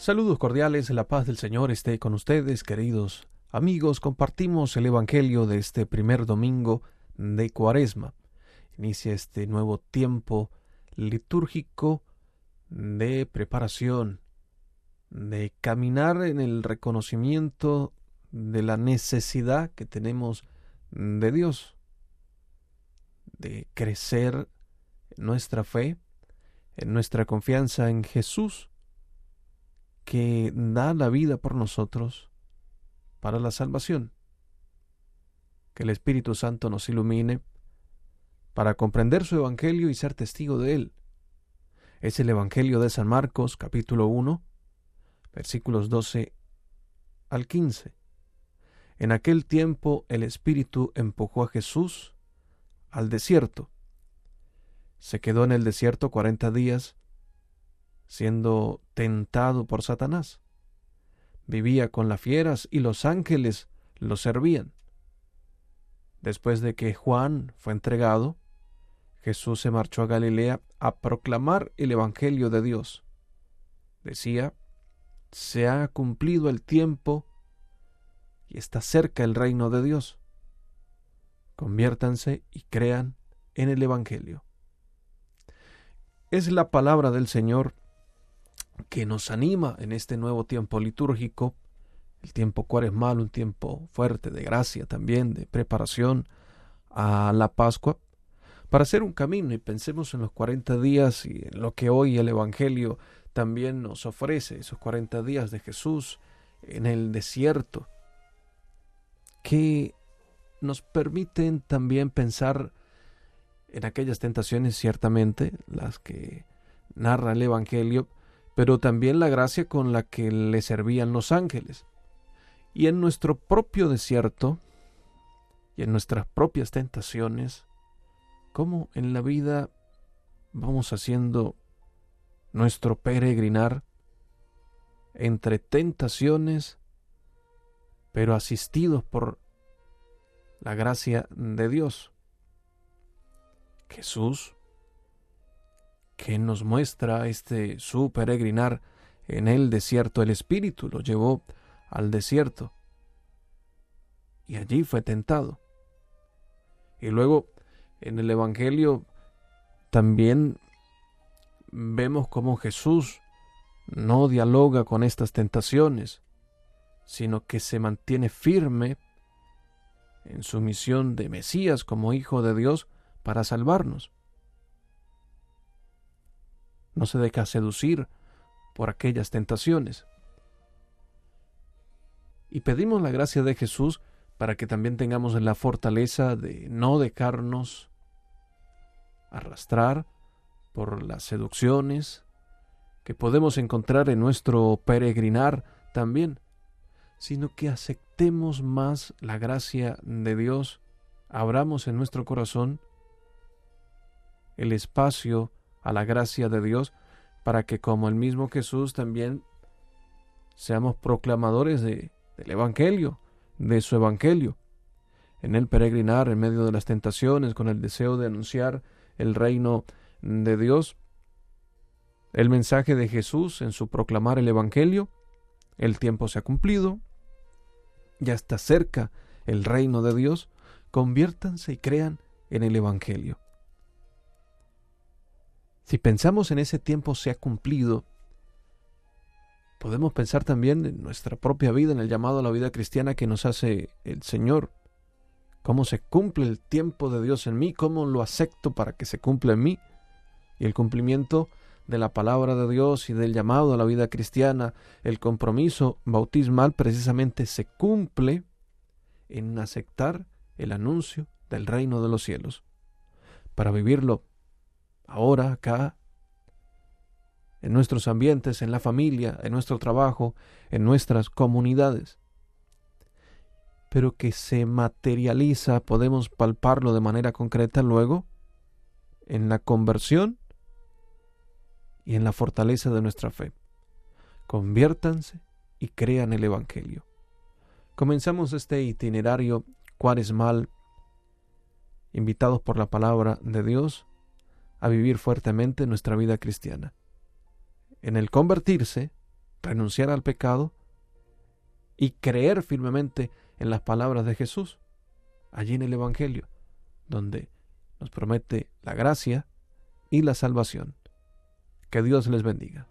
Saludos cordiales, la paz del Señor esté con ustedes, queridos amigos. Compartimos el Evangelio de este primer domingo de Cuaresma. Inicia este nuevo tiempo litúrgico de preparación, de caminar en el reconocimiento de la necesidad que tenemos de Dios, de crecer en nuestra fe, en nuestra confianza en Jesús que da la vida por nosotros para la salvación. Que el Espíritu Santo nos ilumine para comprender su Evangelio y ser testigo de él. Es el Evangelio de San Marcos capítulo 1, versículos 12 al 15. En aquel tiempo el Espíritu empujó a Jesús al desierto. Se quedó en el desierto cuarenta días siendo tentado por Satanás. Vivía con las fieras y los ángeles lo servían. Después de que Juan fue entregado, Jesús se marchó a Galilea a proclamar el Evangelio de Dios. Decía, se ha cumplido el tiempo y está cerca el reino de Dios. Conviértanse y crean en el Evangelio. Es la palabra del Señor que nos anima en este nuevo tiempo litúrgico, el tiempo cuaresmal, un tiempo fuerte de gracia también, de preparación a la Pascua, para hacer un camino. Y pensemos en los 40 días y en lo que hoy el Evangelio también nos ofrece, esos 40 días de Jesús en el desierto, que nos permiten también pensar en aquellas tentaciones ciertamente, las que narra el Evangelio, pero también la gracia con la que le servían los ángeles. Y en nuestro propio desierto y en nuestras propias tentaciones, cómo en la vida vamos haciendo nuestro peregrinar entre tentaciones, pero asistidos por la gracia de Dios. Jesús que nos muestra este su peregrinar en el desierto. El Espíritu lo llevó al desierto y allí fue tentado. Y luego en el Evangelio también vemos cómo Jesús no dialoga con estas tentaciones, sino que se mantiene firme en su misión de Mesías como Hijo de Dios para salvarnos no se deja seducir por aquellas tentaciones. Y pedimos la gracia de Jesús para que también tengamos la fortaleza de no dejarnos arrastrar por las seducciones que podemos encontrar en nuestro peregrinar también, sino que aceptemos más la gracia de Dios, abramos en nuestro corazón el espacio a la gracia de Dios para que como el mismo Jesús también seamos proclamadores de, del Evangelio, de su Evangelio, en el peregrinar en medio de las tentaciones con el deseo de anunciar el reino de Dios, el mensaje de Jesús en su proclamar el Evangelio, el tiempo se ha cumplido, ya está cerca el reino de Dios, conviértanse y crean en el Evangelio. Si pensamos en ese tiempo se ha cumplido, podemos pensar también en nuestra propia vida, en el llamado a la vida cristiana que nos hace el Señor. Cómo se cumple el tiempo de Dios en mí, cómo lo acepto para que se cumpla en mí. Y el cumplimiento de la palabra de Dios y del llamado a la vida cristiana, el compromiso bautismal precisamente se cumple en aceptar el anuncio del reino de los cielos. Para vivirlo ahora, acá, en nuestros ambientes, en la familia, en nuestro trabajo, en nuestras comunidades, pero que se materializa, podemos palparlo de manera concreta luego, en la conversión y en la fortaleza de nuestra fe. Conviértanse y crean el Evangelio. Comenzamos este itinerario cuaresmal, invitados por la palabra de Dios, a vivir fuertemente nuestra vida cristiana. En el convertirse, renunciar al pecado y creer firmemente en las palabras de Jesús, allí en el Evangelio, donde nos promete la gracia y la salvación. Que Dios les bendiga.